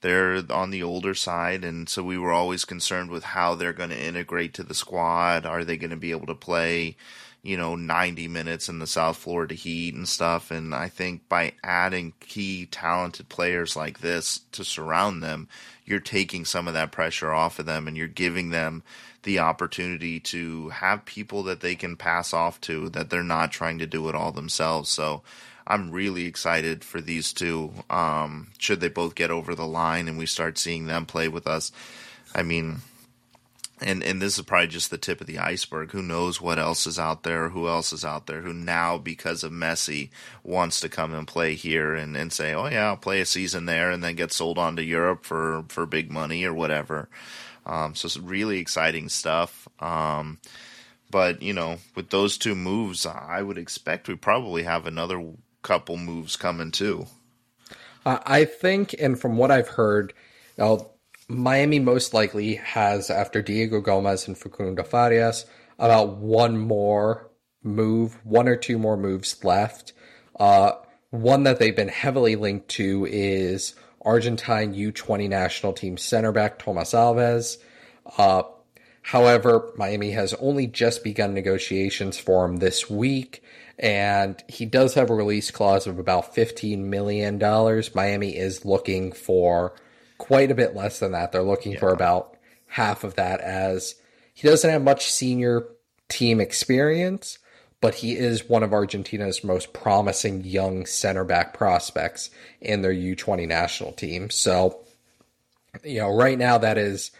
They're on the older side and so we were always concerned with how they're going to integrate to the squad. Are they going to be able to play, you know, 90 minutes in the South Florida heat and stuff and I think by adding key talented players like this to surround them, you're taking some of that pressure off of them and you're giving them the opportunity to have people that they can pass off to that they're not trying to do it all themselves. So I'm really excited for these two. Um, should they both get over the line and we start seeing them play with us, I mean, and and this is probably just the tip of the iceberg. Who knows what else is out there? Who else is out there who now, because of Messi, wants to come and play here and, and say, oh yeah, I'll play a season there, and then get sold on to Europe for for big money or whatever. Um, so it's really exciting stuff. Um, but you know, with those two moves, I would expect we probably have another couple moves coming too. Uh, I think, and from what I've heard, uh, Miami most likely has, after Diego Gomez and Facundo Farias, about one more move, one or two more moves left. Uh, one that they've been heavily linked to is Argentine U20 national team center back Thomas Avilés. Uh, however, Miami has only just begun negotiations for him this week, and he does have a release clause of about $15 million. Miami is looking for quite a bit less than that. They're looking for about half of that, as he doesn't have much senior team experience, but he is one of Argentina's most promising young center back prospects in their U20 national team. So, you know, right now that is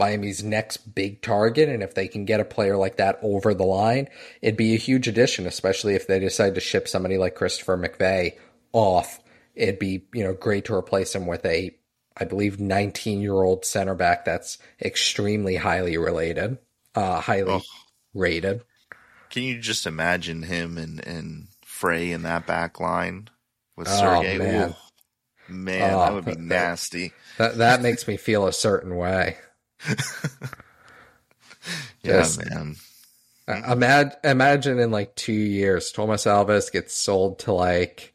Miami's next big target. And if they can get a player like that over the line, it'd be a huge addition, especially if they decide to ship somebody like Christopher McVey off. It'd be, you know, great to replace him with a, I believe, 19 year old center back that's extremely highly related, uh, highly Oh. rated. Can you just imagine him and, and Fray in that back line with Oh, Sergey? man. Ooh, man, Oh, that would be that- that- nasty. That, that makes me feel a certain way. Yeah, man. Imagine, imagine in like two years, Thomas Avilés gets sold to like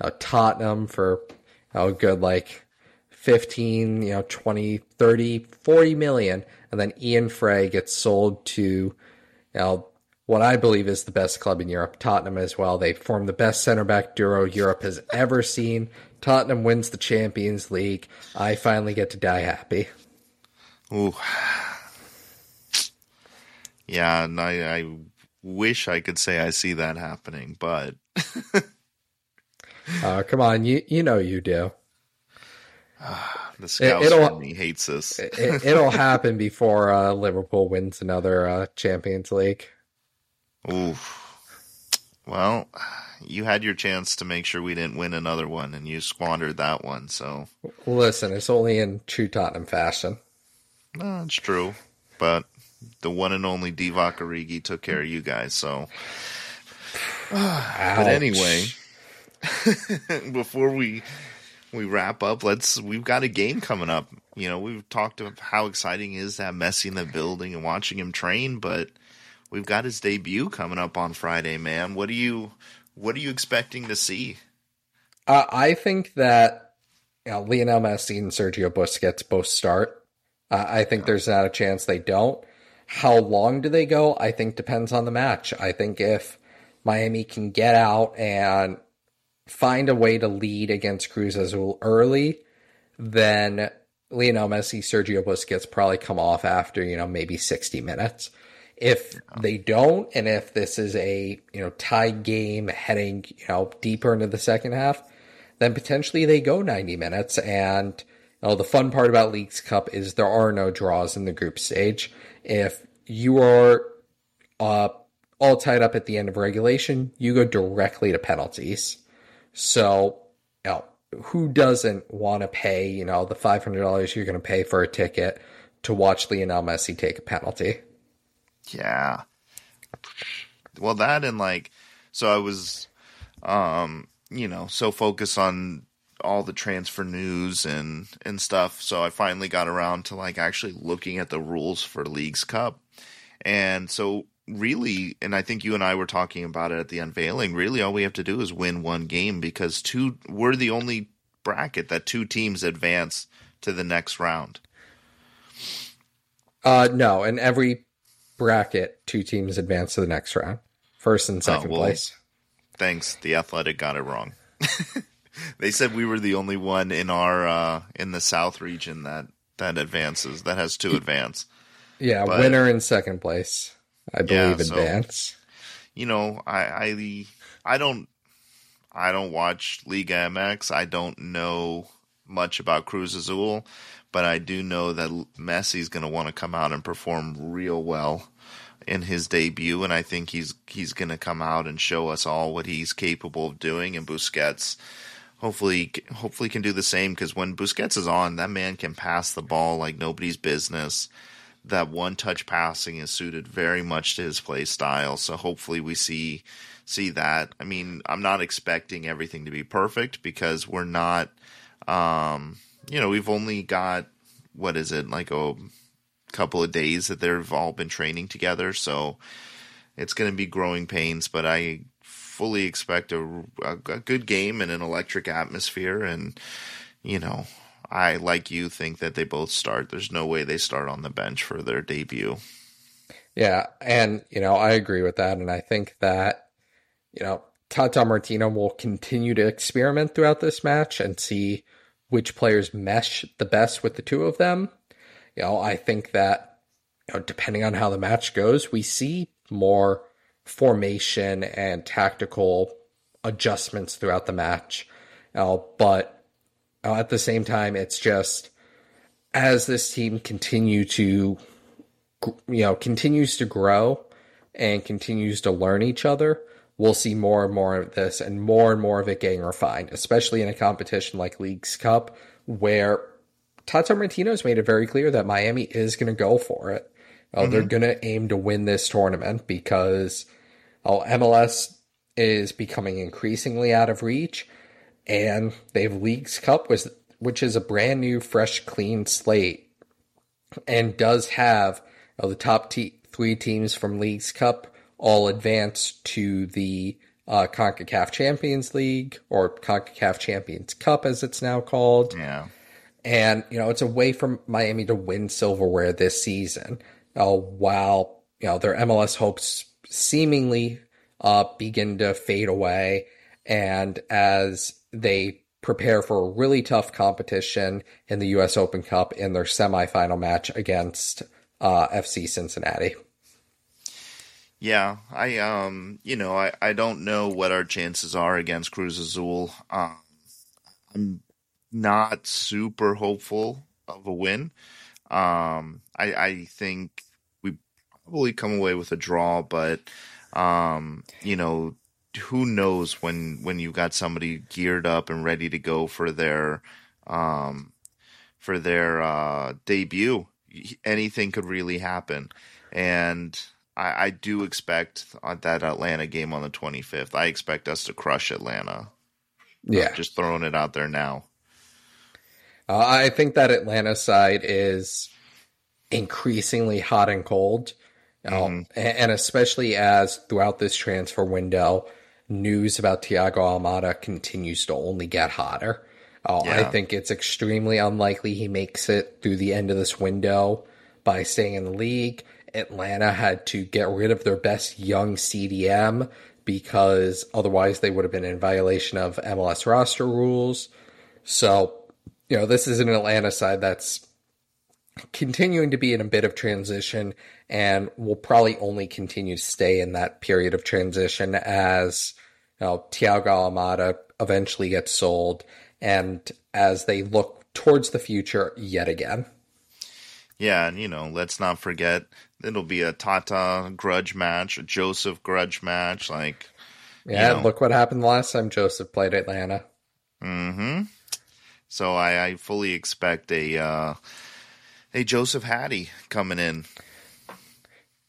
you know, Tottenham for a good like 15, you know, 20, 30, 40 million. And then Ian Fray gets sold to, you know, what I believe is the best club in Europe, Tottenham as well. They form the best center back duo Europe has ever seen. Tottenham wins the Champions League. I finally get to die happy. Ooh. Yeah, and I, I wish I could say I see that happening, but Uh, come on, you you know you do. the scouts it'll- me hates this. It, it'll happen before uh, Liverpool wins another uh, Champions League. Ooh. Well, you had your chance to make sure we didn't win another one, and you squandered that one. So, Listen, it's only in true Tottenham fashion. No, it's true. But the one and only Divock Origi took care of you guys. So, but anyway, before we we wrap up, let's we've got a game coming up. You know, we've talked about how exciting it is that Messi in the building and watching him train, but we've got his debut coming up on Friday, man. What are you what are you expecting to see? Uh, I think that you know, Lionel Messi and Sergio Busquets both start. Uh, I think there's not a chance they don't. How long do they go? I think depends on the match. I think if Miami can get out and find a way to lead against Cruz Azul early, then Lionel Messi, Sergio Busquets probably come off after, you know, maybe 60 minutes. If they don't, and if this is a, you know, tie game heading, you know, deeper into the second half, then potentially they go 90 minutes. And know, the fun part about Leagues Cup is there are no draws in the group stage. If you are uh, all tied up at the end of regulation, you go directly to penalties. So, you know, who doesn't want to pay, you know, the $500 you're going to pay for a ticket to watch Lionel Messi take a penalty? Yeah. Well, that and like, so I was, um, you know, so focused on all the transfer news and and stuff. So I finally got around to like actually looking at the rules for Leagues Cup, and so really, and I think you and I were talking about it at the unveiling. Really, all we have to do is win one game because two we're the only bracket that two teams advance to the next round. Uh, no, in every bracket, two teams advance to the next round, first and second well, place. Thanks. The Athletic got it wrong. they said we were the only one in our uh, in the South region that that advances that has two advance. Yeah, but- winner and second place, I Yeah, believe, so- advance. You know, I I I don't I don't watch League MX. I don't know much about Cruz Azul, but I do know that Messi's going to want to come out and perform real well in his debut, and I think he's he's going to come out and show us all what he's capable of doing. And Busquets, hopefully, hopefully can do the same because when Busquets is on, that man can pass the ball like nobody's business. That one touch passing is suited very much to his play style. So hopefully we see see that. I mean, I'm not expecting everything to be perfect because we're not. Um, you know, we've only got what is it like a couple of days that they've all been training together, so it's going to be growing pains. But I fully expect a, a, a good game and an electric atmosphere, and you know, I like you think that they both start. There's no way they start on the bench for their debut. Yeah, and you know, I agree with that, and I think that you know Tata Martino will continue to experiment throughout this match and see which players mesh the best with the two of them. You know, I think that you know, depending on how the match goes, we see more formation and tactical adjustments throughout the match. Know, but know, at the same time, it's just as this team continue to you know continues to grow and continues to learn each other we'll see more and more of this and more and more of it getting refined especially in a competition like leagues cup where tata martino's made it very clear that miami is going to go for it Uh, they're going to aim to win this tournament because oh, mls is becoming increasingly out of reach and they have leagues cup which is a brand new fresh clean slate and does have uh, the top te- three teams from Leagues Cup all advance to the uh, CONCACAF Champions League or CONCACAF Champions Cup, as it's now called. Yeah. And, you know, it's a way for Miami to win silverware this season. Uh, while, you know, their MLS hopes seemingly uh, begin to fade away, and as they prepare for a really tough competition in the U.S. Open Cup in their semifinal match against uh, FC Cincinnati. Yeah, I um, you know, I, I don't know what our chances are against Cruz Azul. Um, I'm not super hopeful of a win. Um, I I think probably come away with a draw, but um, you know, who knows when when you got somebody geared up and ready to go for their um for their uh debut anything could really happen and I, I do expect that Atlanta game on the 25th. I expect us to crush Atlanta. Yeah. Uh, just throwing it out there now. Uh, I think that Atlanta side is increasingly hot and cold. Mm-hmm. and especially as throughout this transfer window, news about Thiago Almada continues to only get hotter. Uh, yeah. I think it's extremely unlikely he makes it through the end of this window by staying in the league. Atlanta had to get rid of their best young CDM because otherwise they would have been in violation of MLS roster rules. So, you know, this is an Atlanta side that's continuing to be in a bit of transition and will probably only continue to stay in that period of transition as you know, Thiago Almada eventually gets sold and as they look towards the future yet again. Yeah, and you know, let's not forget it'll be a Tata grudge match, a Josef grudge match. Like, yeah, know. look what happened the last time Josef played Atlanta. Mm hmm. So I, I, fully expect a uh, a Josef Hattie coming in.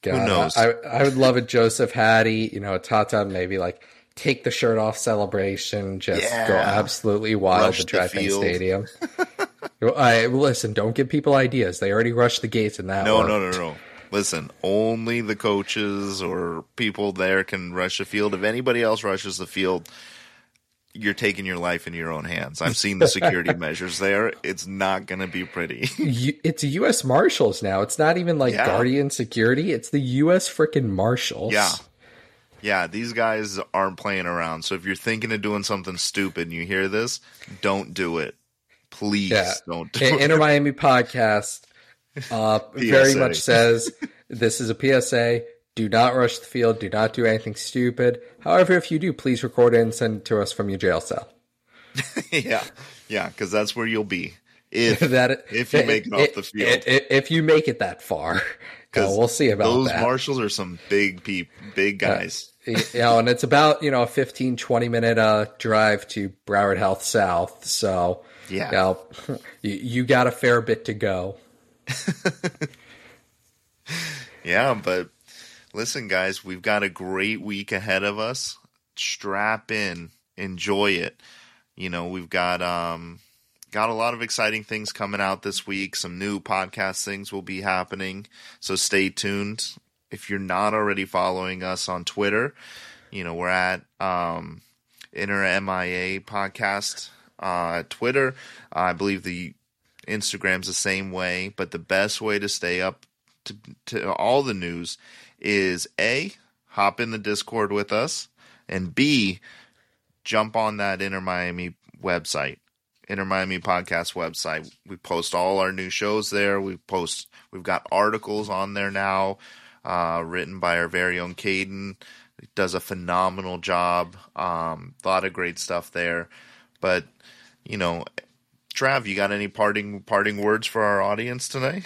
God, Who knows? I, I would love a Josef Hattie. You know, a Tata maybe like take the shirt off celebration, just yeah. go absolutely wild Rush at DRV PNK Stadium. I listen. Don't give people ideas. They already rushed the gates in that. No, worked. no, no, no. Listen, only the coaches or people there can rush the field. If anybody else rushes the field, you're taking your life in your own hands. I've seen the security measures there. It's not going to be pretty. it's U.S. Marshals now. It's not even like yeah. Guardian security. It's the U.S. freaking Marshals. Yeah. Yeah, these guys aren't playing around. So if you're thinking of doing something stupid and you hear this, don't do it. Please yeah. don't do Inter Miami podcast uh, very much says this is a PSA. Do not rush the field. Do not do anything stupid. However, if you do, please record it and send it to us from your jail cell. yeah, yeah, because that's where you'll be if that if you make it, it off the field. It, if you make it that far, because uh, we'll see about those that. marshals are some big peep, big guys. Uh, you know, and it's about you know a 15, 20 minute uh, drive to Broward Health South. So yeah, you, know, you, you got a fair bit to go. yeah, but listen, guys, we've got a great week ahead of us. Strap in, enjoy it. You know, we've got um got a lot of exciting things coming out this week. Some new podcast things will be happening, so stay tuned. If you're not already following us on Twitter, you know we're at um, Inter MIA podcast uh, Twitter. I believe the Instagram's the same way, but the best way to stay up to, to all the news is A, hop in the Discord with us, and B, jump on that Inter Miami website, Inter Miami podcast website. We post all our new shows there. We post, we've got articles on there now, uh, written by our very own Caden. Does a phenomenal job. Um, a lot of great stuff there. But, you know, Trav, you got any parting parting words for our audience today?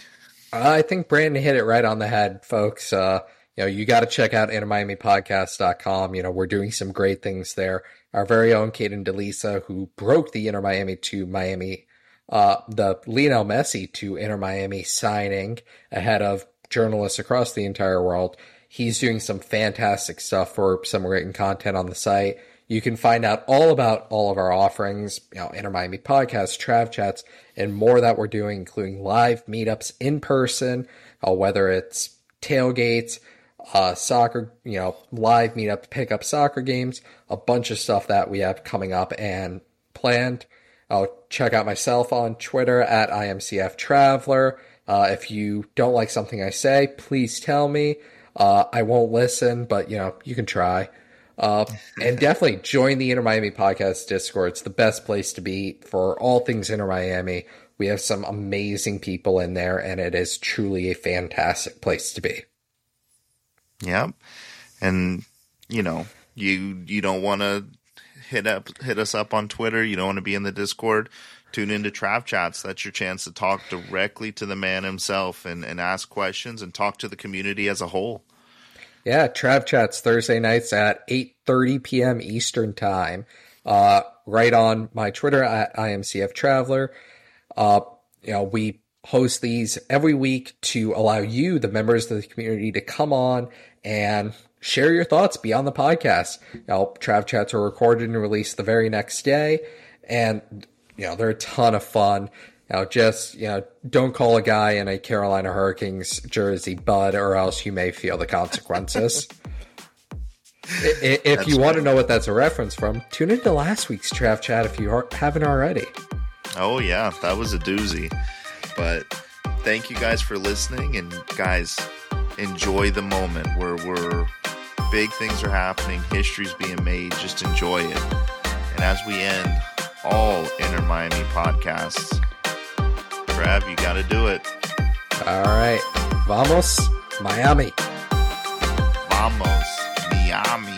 I think Branton hit it right on the head, folks. Uh, you know, you got to check out InterMiamiPodcast.com. You know, we're doing some great things there. Our very own Caden DeLisa, who broke the Inter Miami to Miami, uh, the Lionel Messi to Inter Miami signing ahead of journalists across the entire world. He's doing some fantastic stuff for some written content on the site. You can find out all about all of our offerings, you know, Inter Miami podcasts, Trav chats, and more that we're doing, including live meetups in person, uh, whether it's tailgates, uh, soccer, you know, live meetup, pick up soccer games, a bunch of stuff that we have coming up and planned. I'll check out myself on Twitter at IMCF Traveler. Uh, if you don't like something I say, please tell me. Uh, I won't listen, but you know, you can try. Uh, and definitely join the Inter Miami podcast Discord. It's the best place to be for all things Inter Miami. We have some amazing people in there, and it is truly a fantastic place to be. Yep. And you know, you you don't want to hit up hit us up on Twitter. You don't want to be in the Discord. Tune into Trav Chats. That's your chance to talk directly to the man himself and, and ask questions and talk to the community as a whole. Yeah, Trav Chats Thursday nights at 8:30 p.m. Eastern Time. Uh, right on my Twitter at IMCF Traveler. Uh, you know, we host these every week to allow you, the members of the community, to come on and share your thoughts beyond the podcast. Know, Trav Chats are recorded and released the very next day, and you know they're a ton of fun. Know, just you know, don't call a guy in a Carolina Hurricanes jersey bud, or else you may feel the consequences. if you want to know what that's a reference from, tune into last week's Trav Chat if you haven't already. Oh yeah, that was a doozy. But thank you guys for listening, and guys, enjoy the moment where we're big things are happening, history's being made. Just enjoy it. And as we end all Inter Miami podcasts, Trav, you got to do it. All right, vamos, Miami. Vamos, Miami.